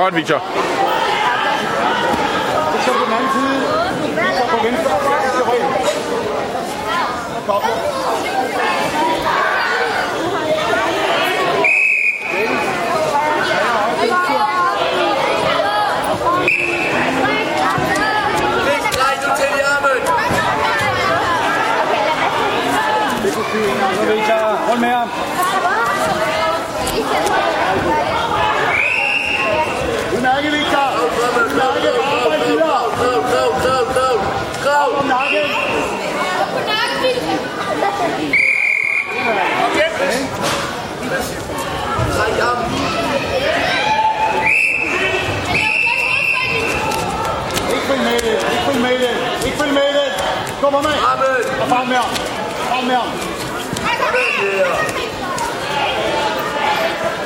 Godt, Victor. Så på den anden side. Så på venstre. Til højre. Kom. Victor, hold med ham. Ik ben mede, ik ben mede, ik ben mede. Kom maar mee. Amen.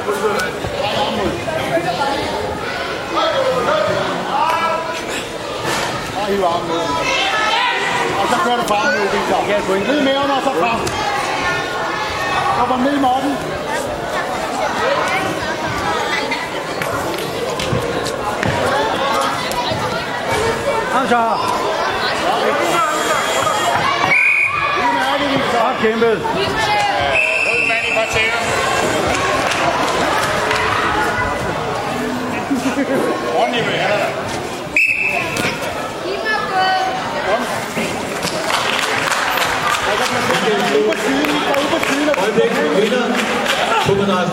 Van hiv armen ud. Og så kører du frem nu, Victor. Ned med ham og så frem. Kom ned, Morten. Kom så. Godt kæmpet. Rød mand i kvarteret.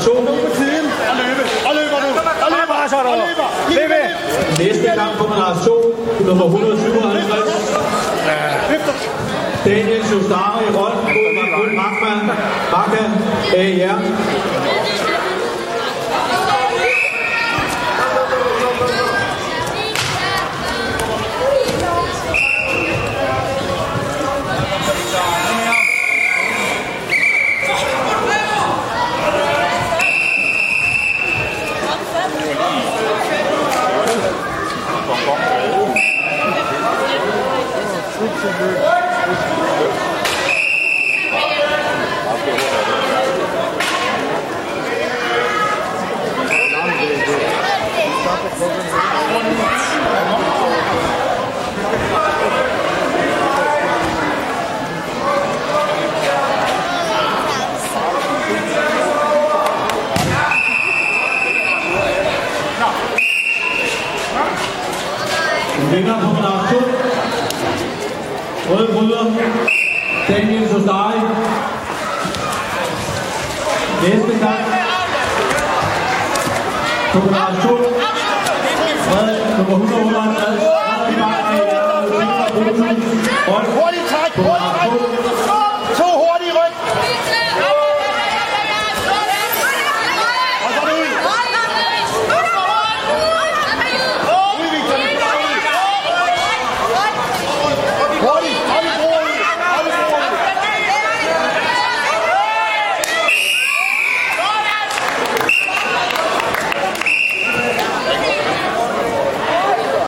2. Ude på siden. Og løbe. Og løber du. Og løber. Bare så Og derovre. løber. Bliv ved. Næste kamp Promenade 2, nummer 157. Efter. Daniel Sostari, Rolf, Markun Bachmann, Bakka, AR. 내가 보나 bryder. Daniel Sostari. Næste kamp. Promenade 2. Frederik, nummer 158. Hurtigt træk. Hurtigt træk.